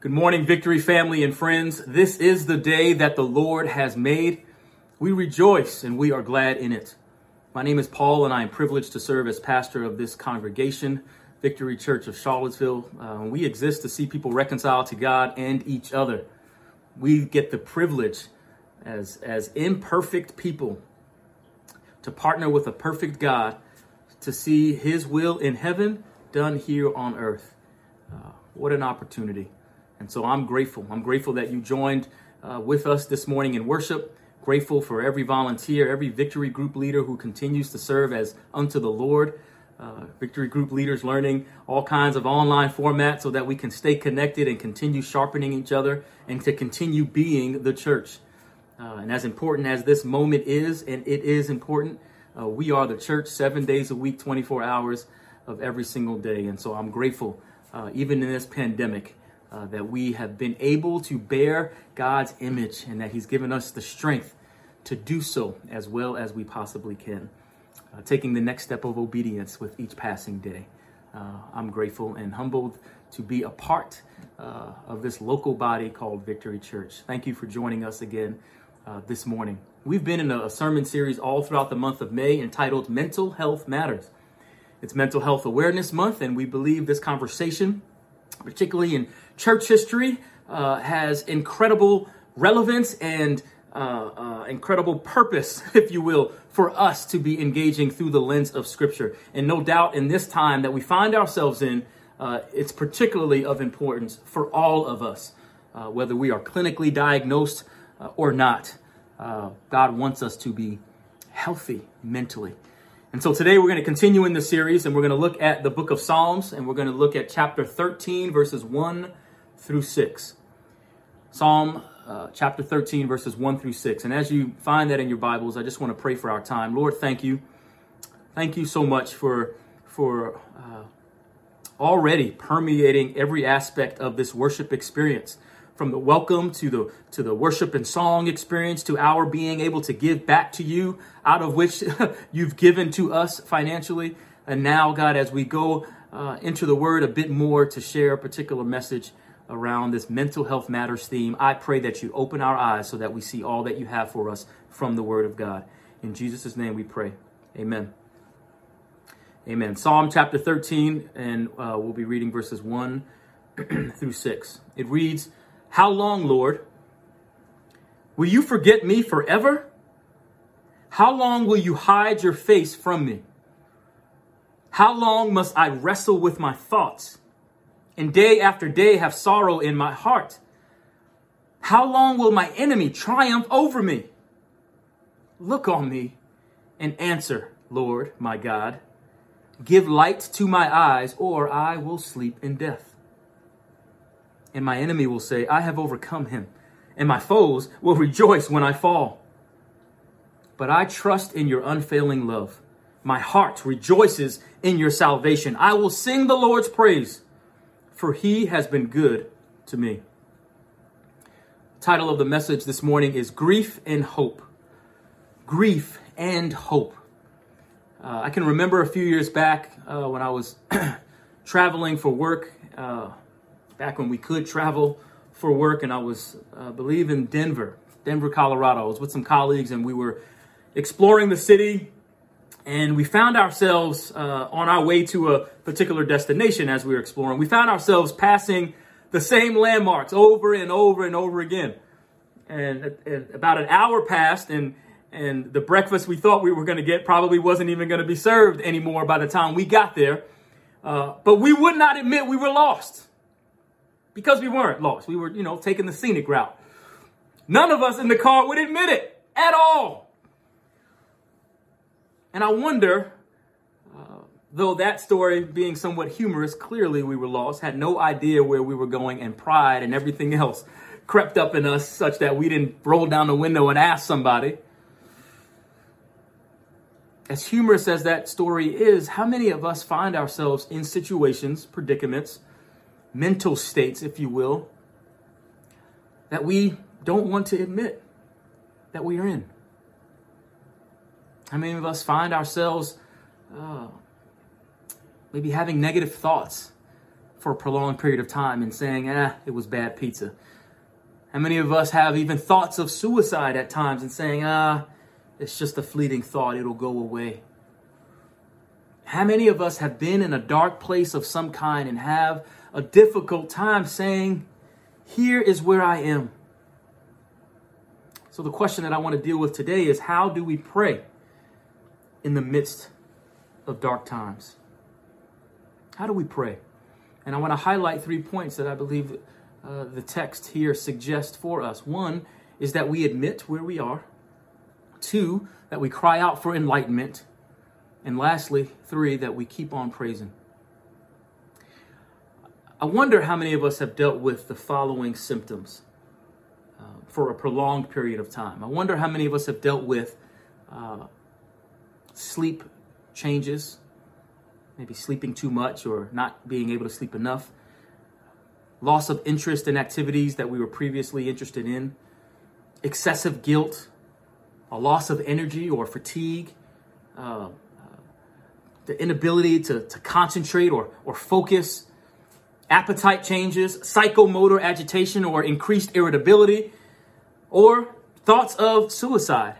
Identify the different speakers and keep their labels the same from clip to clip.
Speaker 1: Good morning, Victory family and friends. This is the day that the Lord has made. We rejoice and we are glad in it. My name is Paul, and I am privileged to serve as pastor of this congregation, Victory Church of Charlottesville. Uh, we exist to see people reconciled to God and each other. We get the privilege as, as imperfect people to partner with a perfect God to see His will in heaven done here on earth. Uh, what an opportunity. And so I'm grateful. I'm grateful that you joined uh, with us this morning in worship. Grateful for every volunteer, every victory group leader who continues to serve as unto the Lord. Uh, victory group leaders learning all kinds of online formats so that we can stay connected and continue sharpening each other and to continue being the church. Uh, and as important as this moment is, and it is important, uh, we are the church seven days a week, 24 hours of every single day. And so I'm grateful, uh, even in this pandemic, uh, that we have been able to bear God's image and that He's given us the strength to do so as well as we possibly can. Uh, taking the next step of obedience with each passing day. Uh, I'm grateful and humbled to be a part uh, of this local body called Victory Church. Thank you for joining us again uh, this morning. We've been in a, a sermon series all throughout the month of May entitled Mental Health Matters. It's Mental Health Awareness Month, and we believe this conversation, particularly in church history, uh, has incredible relevance and uh, uh, incredible purpose, if you will, for us to be engaging through the lens of Scripture. And no doubt in this time that we find ourselves in, uh, it's particularly of importance for all of us, uh, whether we are clinically diagnosed uh, or not. Uh, God wants us to be healthy mentally. And so today we're going to continue in the series and we're going to look at the book of Psalms and we're going to look at chapter 13, verses 1 through 6. Psalm uh, chapter 13, verses 1 through 6. And as you find that in your Bibles, I just want to pray for our time. Lord, thank you. Thank you so much for, for uh, already permeating every aspect of this worship experience from the welcome to the to the worship and song experience to our being able to give back to you out of which you've given to us financially and now god as we go uh, into the word a bit more to share a particular message around this mental health matters theme i pray that you open our eyes so that we see all that you have for us from the word of god in jesus' name we pray amen amen psalm chapter 13 and uh, we'll be reading verses 1 through 6 it reads how long, Lord? Will you forget me forever? How long will you hide your face from me? How long must I wrestle with my thoughts and day after day have sorrow in my heart? How long will my enemy triumph over me? Look on me and answer, Lord my God. Give light to my eyes, or I will sleep in death. And my enemy will say, I have overcome him, and my foes will rejoice when I fall. But I trust in your unfailing love. My heart rejoices in your salvation. I will sing the Lord's praise, for he has been good to me. The title of the message this morning is Grief and Hope. Grief and Hope. Uh, I can remember a few years back uh, when I was traveling for work. Uh, back when we could travel for work, and I was, I uh, believe, in Denver, Denver, Colorado. I was with some colleagues, and we were exploring the city, and we found ourselves uh, on our way to a particular destination as we were exploring. We found ourselves passing the same landmarks over and over and over again. And, and about an hour passed, and and the breakfast we thought we were going to get probably wasn't even going to be served anymore by the time we got there. Uh, but we would not admit we were lost because we weren't lost. We were, you know, taking the scenic route. None of us in the car would admit it at all. And I wonder, uh, though that story being somewhat humorous, clearly we were lost, had no idea where we were going, and pride and everything else crept up in us such that we didn't roll down the window and ask somebody. As humorous as that story is, how many of us find ourselves in situations, predicaments, mental states, if you will, that we don't want to admit that we are in. How many of us find ourselves uh, maybe having negative thoughts, for a prolonged period of time and saying, ah, it was bad pizza? How many of us have even thoughts of suicide at times and saying, ah, it's just a fleeting thought, it'll go away? How many of us have been in a dark place of some kind and have a difficult time saying, here is where I am? So, the question that I want to deal with today is how do we pray in the midst of dark times? How do we pray? And I want to highlight three points that I believe uh, the text here suggests for us. One is that we admit where we are, two, that we cry out for enlightenment, and lastly, three, that we keep on praising. I wonder how many of us have dealt with the following symptoms uh, for a prolonged period of time. I wonder how many of us have dealt with uh, sleep changes, maybe sleeping too much or not being able to sleep enough, loss of interest in activities that we were previously interested in, excessive guilt, a loss of energy or fatigue, uh, uh, the inability to, to concentrate or, or focus, appetite changes, psychomotor agitation or increased irritability, or thoughts of suicide.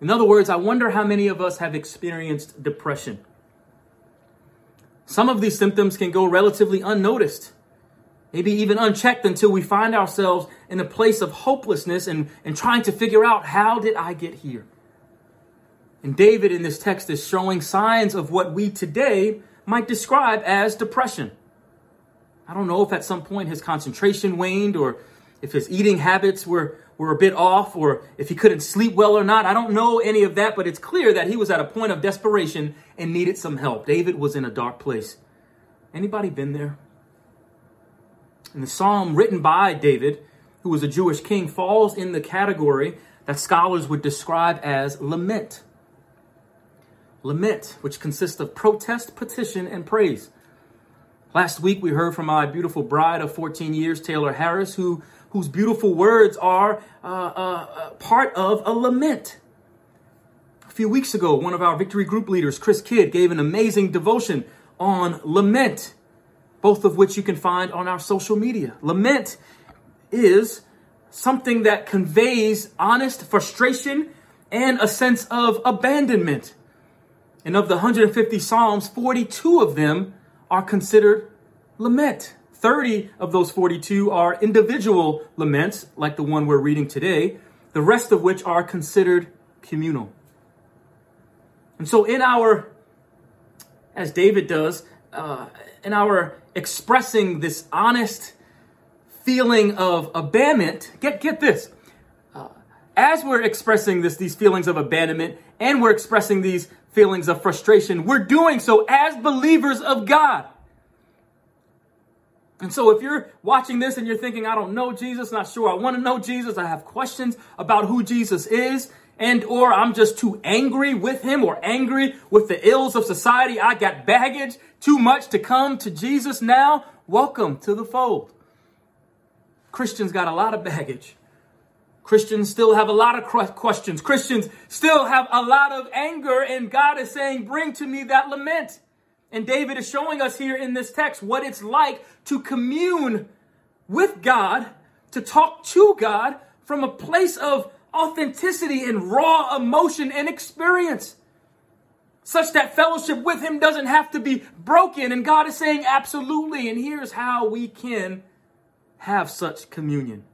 Speaker 1: In other words, I wonder how many of us have experienced depression. Some of these symptoms can go relatively unnoticed, maybe even unchecked until we find ourselves in a place of hopelessness and, and trying to figure out how did I get here? And David in this text is showing signs of what we today might describe as depression. I don't know if at some point his concentration waned or if his eating habits were, were a bit off or if he couldn't sleep well or not. I don't know any of that, but it's clear that he was at a point of desperation and needed some help. David was in a dark place. Anybody been there? And the psalm written by David, who was a Jewish king, falls in the category that scholars would describe as lament. Lament, which consists of protest, petition, and praise. Last week, we heard from my beautiful bride of 14 years, Taylor Harris, who whose beautiful words are uh, uh, uh, part of a lament. A few weeks ago, one of our victory group leaders, Chris Kidd, gave an amazing devotion on lament, both of which you can find on our social media. Lament is something that conveys honest frustration and a sense of abandonment. And of the 150 Psalms, 42 of them are considered lament. 30 of those 42 are individual laments, like the one we're reading today, the rest of which are considered communal. And so, in our, as David does, uh, in our expressing this honest feeling of abandonment, get, get this. Uh, as we're expressing this, these feelings of abandonment, and we're expressing these feelings of frustration, we're doing so as believers of God. And so if you're watching this and you're thinking, I don't know Jesus, not sure I want to know Jesus, I have questions about who Jesus is, and or I'm just too angry with him or angry with the ills of society, I got baggage, too much to come to Jesus now, welcome to the fold. Christians got a lot of baggage. Christians still have a lot of questions. Christians still have a lot of anger, and God is saying, Bring to me that lament. And David is showing us here in this text what it's like to commune with God, to talk to God from a place of authenticity and raw emotion and experience. Such that fellowship with Him doesn't have to be broken. And God is saying, absolutely. And here's how we can have such communion.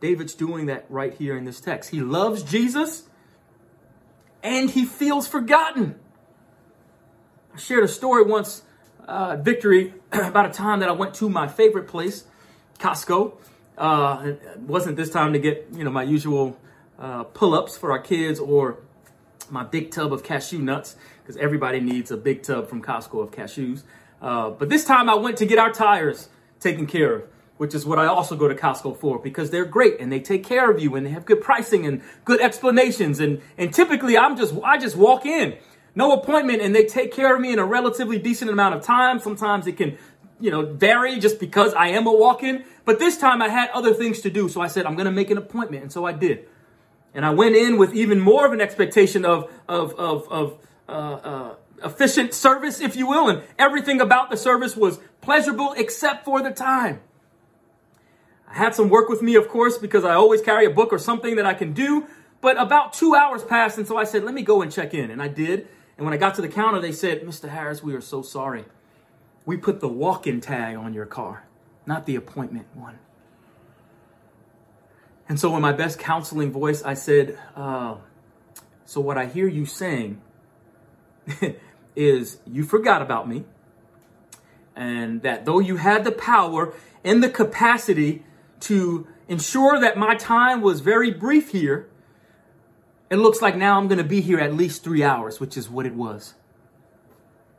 Speaker 1: David's doing that right here in this text. He loves Jesus and he feels forgotten. I shared a story once, uh, Victory, about a time that I went to my favorite place, Costco. Uh, it wasn't this time to get, you know, my usual uh, pull-ups for our kids or my big tub of cashew nuts, because everybody needs a big tub from Costco of cashews. Uh, but this time I went to get our tires taken care of, which is what I also go to Costco for, because they're great and they take care of you and they have good pricing and good explanations. And, and typically I'm just, I just walk in no appointment and they take care of me in a relatively decent amount of time. Sometimes it can, you know, vary just because I am a walk-in. But this time I had other things to do. So I said, I'm going to make an appointment. And so I did. And I went in with even more of an expectation of, of, of, of, uh, uh, efficient service, if you will, and everything about the service was pleasurable except for the time. I had some work with me, of course, because I always carry a book or something that I can do. But about two hours passed, and so I said, let me go and check in. And I did. And when I got to the counter, they said, Mr. Harris, we are so sorry. We put the walk in tag on your car, not the appointment one. And so, in my best counseling voice, I said, uh, So, what I hear you saying is you forgot about me, and that though you had the power and the capacity to ensure that my time was very brief here, it looks like now I'm going to be here at least three hours, which is what it was.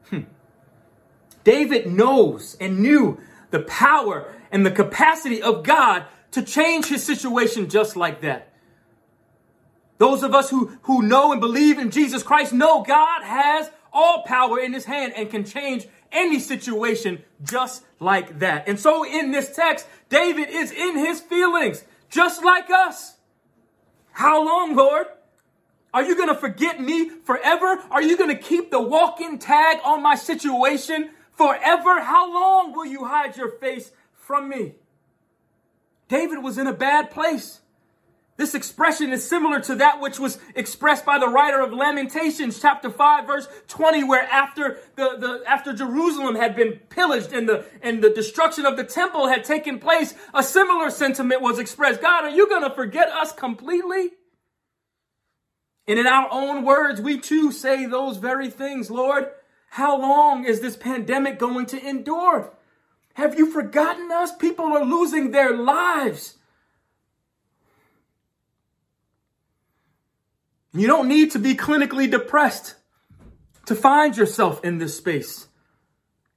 Speaker 1: Hmm. David knows and knew the power and the capacity of God to change his situation just like that. Those of us who, who know and believe in Jesus Christ know God has all power in his hand and can change any situation just like that. And so in this text, David is in his feelings, just like us. How long, Lord? Are you going to forget me forever? Are you going to keep the walk-in tag on my situation forever? How long will you hide your face from me? David was in a bad place. This expression is similar to that which was expressed by the writer of Lamentations, chapter 5, verse 20, where after the, the after Jerusalem had been pillaged and the and the destruction of the temple had taken place, a similar sentiment was expressed. God, are you gonna forget us completely? And in our own words, we too say those very things, Lord. How long is this pandemic going to endure? Have you forgotten us? People are losing their lives. You don't need to be clinically depressed to find yourself in this space.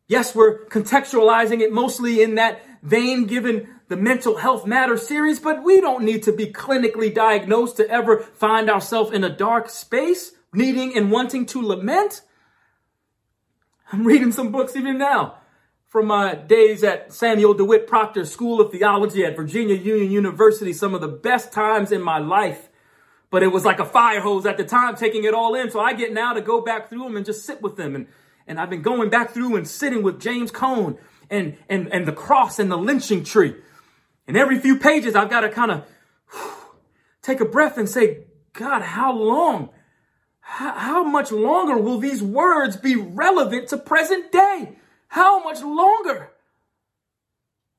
Speaker 1: Yes, we're contextualizing it mostly in that vein given the mental health matter series, but we don't need to be clinically diagnosed to ever find ourselves in a dark space, needing and wanting to lament. I'm reading some books even now from my days at Samuel DeWitt Proctor School of Theology at Virginia Union University, some of the best times in my life. But it was like a fire hose at the time, taking it all in. So I get now to go back through them and just sit with them. And, and I've been going back through and sitting with James Cone and, and, and the cross and the lynching tree. And every few pages, I've got to kind of take a breath and say, God, how long? How, how much longer will these words be relevant to present day? How much longer?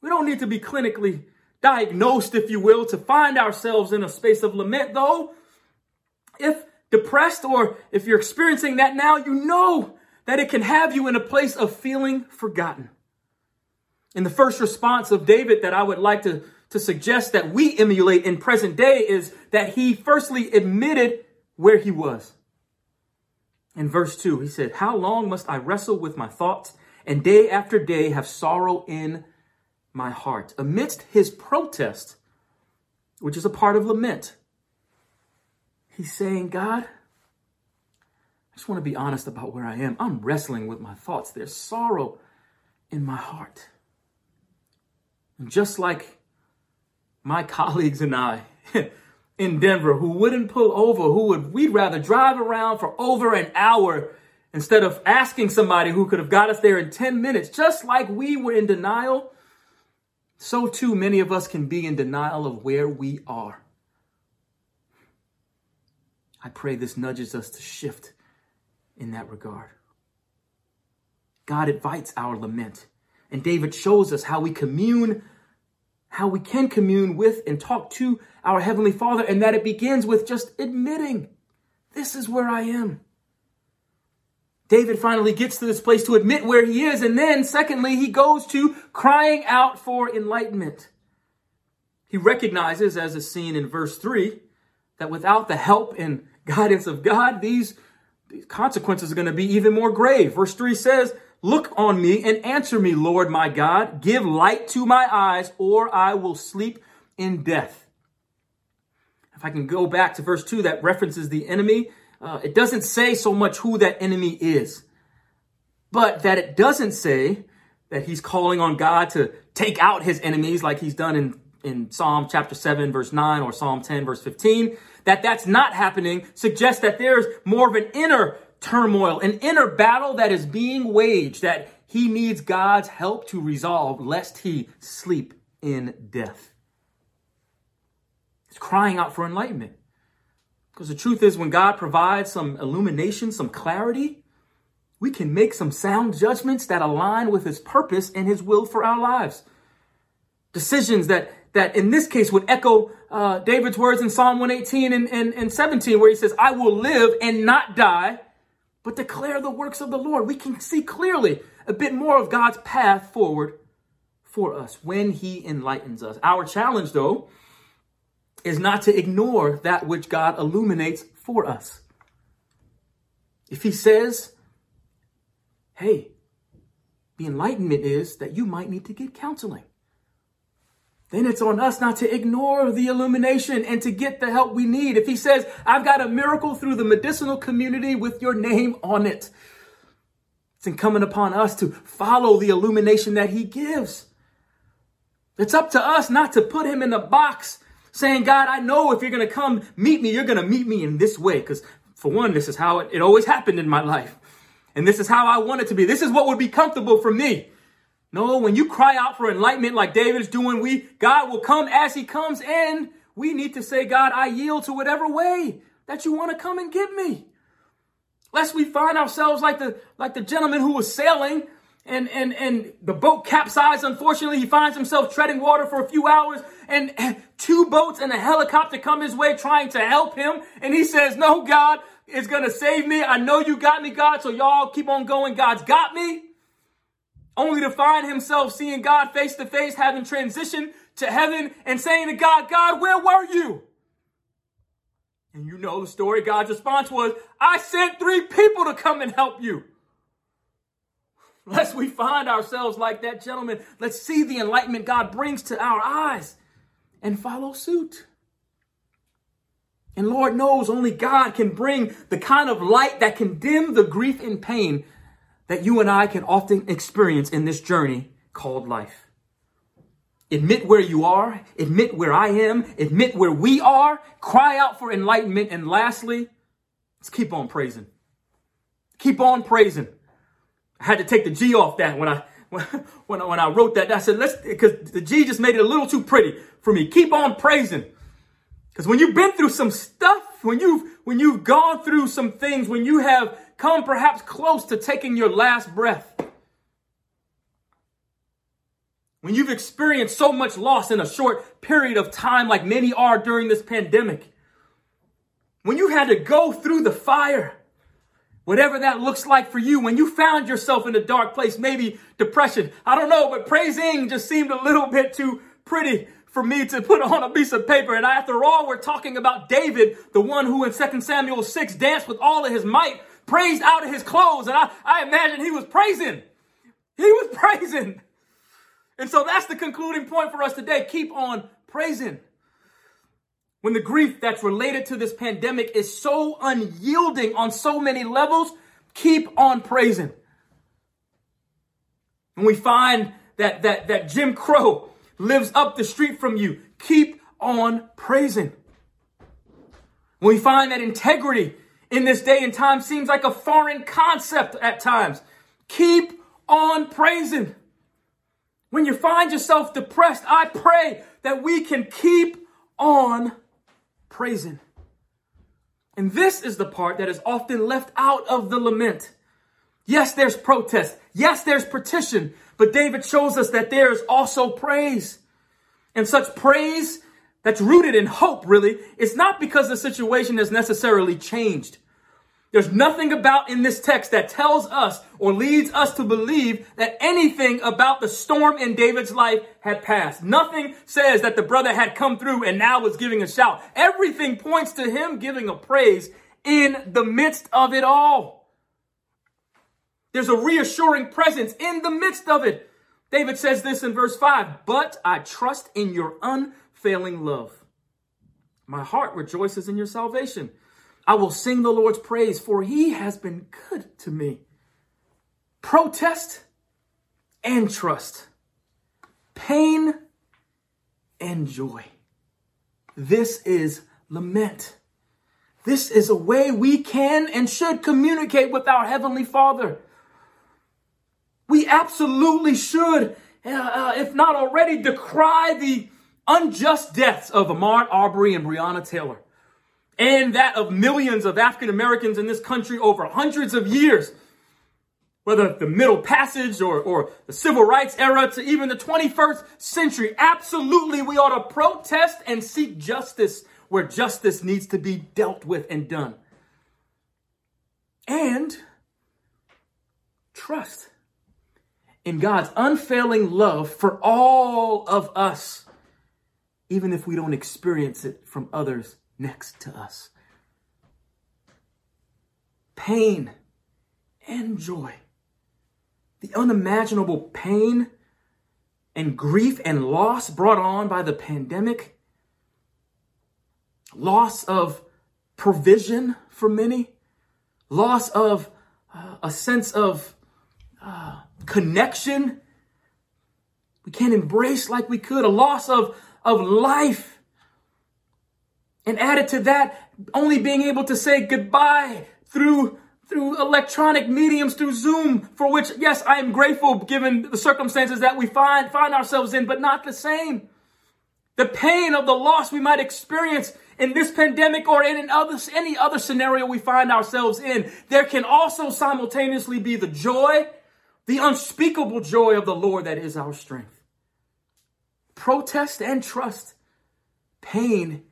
Speaker 1: We don't need to be clinically diagnosed, if you will, to find ourselves in a space of lament, though. If depressed or if you're experiencing that now, you know that it can have you in a place of feeling forgotten. And the first response of David that I would like to, to suggest that we emulate in present day is that he firstly admitted where he was. In verse 2, he said, How long must I wrestle with my thoughts and day after day have sorrow in my heart? Amidst his protest, which is a part of lament, he's saying, God, I just want to be honest about where I am. I'm wrestling with my thoughts. There's sorrow in my heart. Just like my colleagues and I in Denver who wouldn't pull over, who would, we'd rather drive around for over an hour instead of asking somebody who could have got us there in 10 minutes, just like we were in denial, so too many of us can be in denial of where we are. I pray this nudges us to shift in that regard. God invites our lament. And David shows us how we commune, how we can commune with and talk to our Heavenly Father, and that it begins with just admitting, this is where I am. David finally gets to this place to admit where he is, and then, secondly, he goes to crying out for enlightenment. He recognizes, as is seen in verse 3, that without the help and guidance of God, these, these consequences are going to be even more grave. Verse 3 says, Look on me and answer me, Lord my God. Give light to my eyes, or I will sleep in death. If I can go back to verse 2 that references the enemy, uh, it doesn't say so much who that enemy is, but that it doesn't say that he's calling on God to take out his enemies like he's done in, in Psalm chapter 7, verse 9, or Psalm 10, verse 15. That that's not happening suggests that there's more of an inner turmoil, an inner battle that is being waged that he needs God's help to resolve, lest he sleep in death. He's crying out for enlightenment. Because the truth is, when God provides some illumination, some clarity, we can make some sound judgments that align with his purpose and his will for our lives. Decisions that, that in this case would echo uh, David's words in Psalm 118 and, and, and 17, where he says, I will live and not die, but declare the works of the Lord. We can see clearly a bit more of God's path forward for us when he enlightens us. Our challenge, though, is not to ignore that which God illuminates for us. If he says, hey, the enlightenment is that you might need to get counseling. Then it's on us not to ignore the illumination and to get the help we need. If he says, I've got a miracle through the medicinal community with your name on it, it's incumbent upon us to follow the illumination that he gives. It's up to us not to put him in the box saying, God, I know if you're going to come meet me, you're going to meet me in this way. Because for one, this is how it, it always happened in my life. And this is how I want it to be. This is what would be comfortable for me. No, when you cry out for enlightenment like David is doing, we, God will come as he comes and we need to say, God, I yield to whatever way that you want to come and give me. Lest we find ourselves like the, like the gentleman who was sailing and, and, and the boat capsized. Unfortunately, he finds himself treading water for a few hours and two boats and a helicopter come his way trying to help him. And he says, no, God, is to save me. I know you got me, God. So y'all keep on going. God's got me. Only to find himself seeing God face to face, having transitioned to heaven and saying to God, God, where were you? And you know the story. God's response was, I sent three people to come and help you. Lest we find ourselves like that gentleman, let's see the enlightenment God brings to our eyes and follow suit. And Lord knows only God can bring the kind of light that can dim the grief and pain that you and I can often experience in this journey called life. Admit where you are, admit where I am, admit where we are, cry out for enlightenment, and lastly, let's keep on praising. Keep on praising. I had to take the G off that when I when I, when I wrote that. I said let's because the G just made it a little too pretty for me. Keep on praising. Because when you've been through some stuff, when you've, when you've gone through some things, when you have come perhaps close to taking your last breath, when you've experienced so much loss in a short period of time, like many are during this pandemic, when you had to go through the fire, whatever that looks like for you, when you found yourself in a dark place, maybe depression, I don't know, but praising just seemed a little bit too pretty for me to put on a piece of paper. And after all, we're talking about David, the one who in 2 Samuel 6 danced with all of his might, praised out of his clothes. And I, I imagine he was praising. He was praising. And so that's the concluding point for us today. Keep on praising. When the grief that's related to this pandemic is so unyielding on so many levels, keep on praising. When we find that, that, that Jim Crow lives up the street from you. Keep on praising. When we find that integrity in this day and time seems like a foreign concept at times, keep on praising. When you find yourself depressed, I pray that we can keep on praising. And this is the part that is often left out of the lament. Yes, there's protest. Yes, there's petition. But David shows us that there is also praise. And such praise that's rooted in hope, really, it's not because the situation has necessarily changed. There's nothing about in this text that tells us or leads us to believe that anything about the storm in David's life had passed. Nothing says that the brother had come through and now was giving a shout. Everything points to him giving a praise in the midst of it all. There's a reassuring presence in the midst of it. David says this in verse 5 But I trust in your unfailing love. My heart rejoices in your salvation. I will sing the Lord's praise, for he has been good to me. Protest and trust, pain and joy. This is lament. This is a way we can and should communicate with our Heavenly Father. We absolutely should, uh, uh, if not already, decry the unjust deaths of Ahmaud Arbery and Breonna Taylor and that of millions of African Americans in this country over hundreds of years. Whether the Middle Passage or, or the Civil Rights era to even the 21st century, absolutely we ought to protest and seek justice where justice needs to be dealt with and done. And trust in God's unfailing love for all of us, even if we don't experience it from others next to us. Pain and joy, the unimaginable pain and grief and loss brought on by the pandemic, loss of provision for many, loss of uh, a sense of uh, connection. We can't embrace like we could, a loss of, of life. And added to that, only being able to say goodbye through through electronic mediums, through Zoom, for which, yes, I am grateful given the circumstances that we find, find ourselves in, but not the same. The pain of the loss we might experience in this pandemic or in other, any other scenario we find ourselves in, there can also simultaneously be the joy the unspeakable joy of the Lord that is our strength. Protest and trust, pain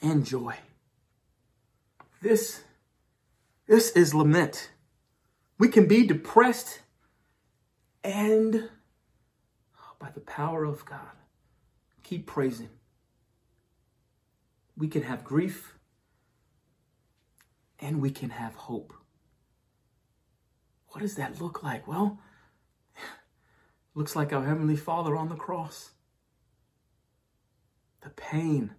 Speaker 1: and joy. This, this is lament. We can be depressed and by the power of God, keep praising. We can have grief and we can have hope. What does that look like? Well, looks like our Heavenly Father on the cross. The pain,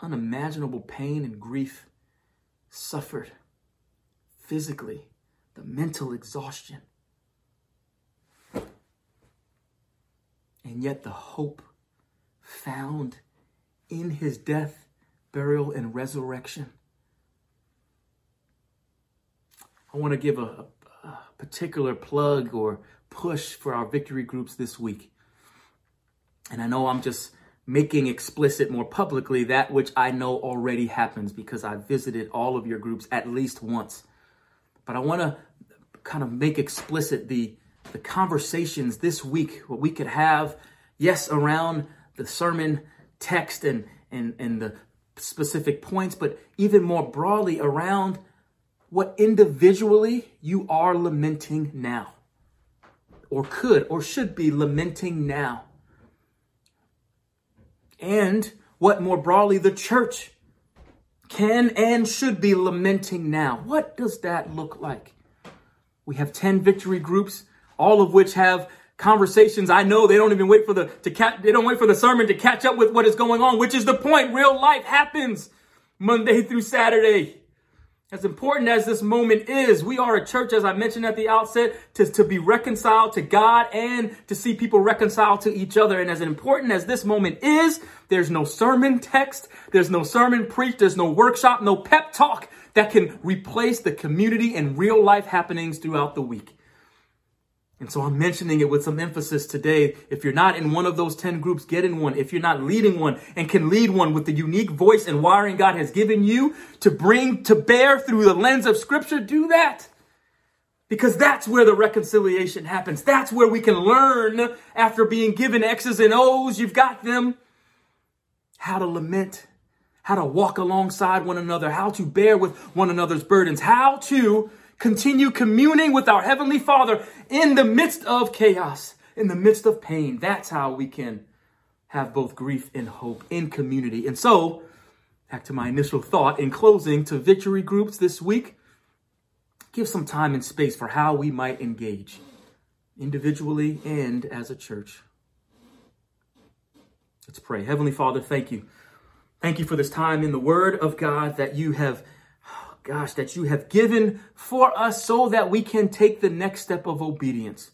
Speaker 1: unimaginable pain and grief suffered physically, the mental exhaustion. And yet the hope found in his death, burial, and resurrection. I want to give a, particular plug or push for our victory groups this week. And I know I'm just making explicit more publicly that which I know already happens because I visited all of your groups at least once. But I want to kind of make explicit the the conversations this week what we could have yes around the sermon text and and and the specific points but even more broadly around what individually you are lamenting now, or could or should be lamenting now, and what more broadly the church can and should be lamenting now. What does that look like? We have 10 victory groups, all of which have conversations. I know they don't even wait for the to catch they don't wait for the sermon to catch up with what is going on, which is the point. Real life happens Monday through Saturday. As important as this moment is, we are a church, as I mentioned at the outset, to, to be reconciled to God and to see people reconciled to each other. And as important as this moment is, there's no sermon text, there's no sermon preached, there's no workshop, no pep talk that can replace the community and real life happenings throughout the week. And so I'm mentioning it with some emphasis today. If you're not in one of those 10 groups, get in one. If you're not leading one and can lead one with the unique voice and wiring God has given you to bring to bear through the lens of scripture, do that. Because that's where the reconciliation happens. That's where we can learn after being given X's and O's. You've got them. How to lament, how to walk alongside one another, how to bear with one another's burdens, how to continue communing with our Heavenly Father in the midst of chaos, in the midst of pain. That's how we can have both grief and hope in community. And so, back to my initial thought in closing to victory groups this week, give some time and space for how we might engage individually and as a church. Let's pray. Heavenly Father, thank you. Thank you for this time in the Word of God that you have gosh, that you have given for us so that we can take the next step of obedience.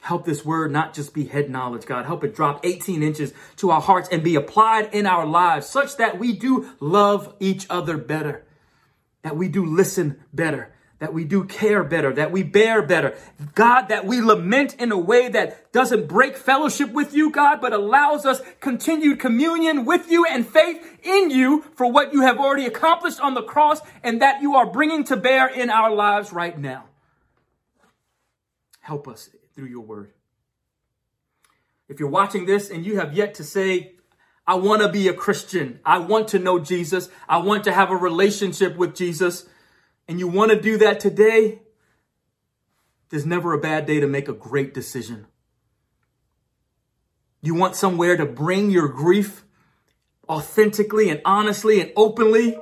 Speaker 1: Help this word not just be head knowledge, God. Help it drop 18 inches to our hearts and be applied in our lives such that we do love each other better, that we do listen better, that we do care better, that we bear better. God, that we lament in a way that doesn't break fellowship with you, God, but allows us continued communion with you and faith in you for what you have already accomplished on the cross and that you are bringing to bear in our lives right now. Help us through your word. If you're watching this and you have yet to say, I want to be a Christian, I want to know Jesus, I want to have a relationship with Jesus, and you want to do that today, there's never a bad day to make a great decision. You want somewhere to bring your grief authentically and honestly and openly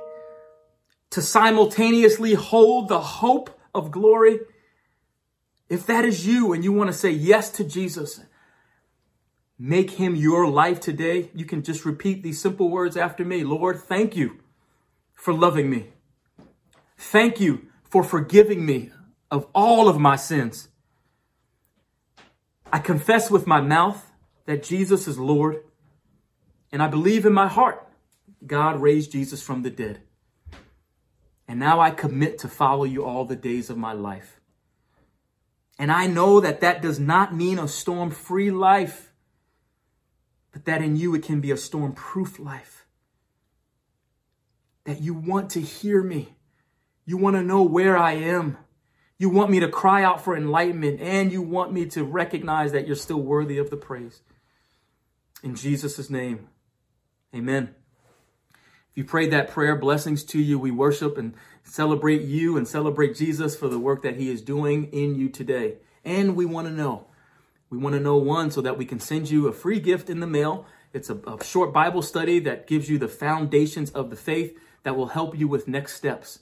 Speaker 1: to simultaneously hold the hope of glory if that is you and you want to say yes to Jesus, make him your life today, you can just repeat these simple words after me. Lord, thank you for loving me. Thank you for forgiving me of all of my sins. I confess with my mouth that Jesus is Lord, and I believe in my heart God raised Jesus from the dead. And now I commit to follow you all the days of my life. And I know that that does not mean a storm free life, but that in you it can be a storm proof life. That you want to hear me. You want to know where I am. You want me to cry out for enlightenment, and you want me to recognize that you're still worthy of the praise. In Jesus' name, amen. If you prayed that prayer, blessings to you. We worship and celebrate you and celebrate Jesus for the work that he is doing in you today. And we want to know. We want to know one so that we can send you a free gift in the mail. It's a, a short Bible study that gives you the foundations of the faith that will help you with next steps.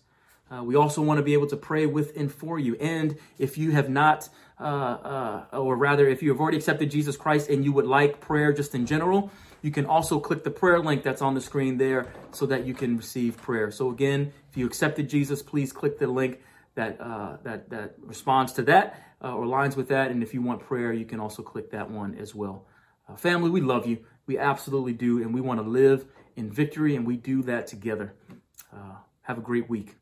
Speaker 1: Uh, we also want to be able to pray with and for you. And if you have not, uh, uh, or rather, if you have already accepted Jesus Christ and you would like prayer just in general, you can also click the prayer link that's on the screen there so that you can receive prayer. So again, if you accepted Jesus, please click the link that uh, that that responds to that uh, or aligns with that. And if you want prayer, you can also click that one as well. Uh, family, we love you. We absolutely do, and we want to live in victory, and we do that together. Have a great week.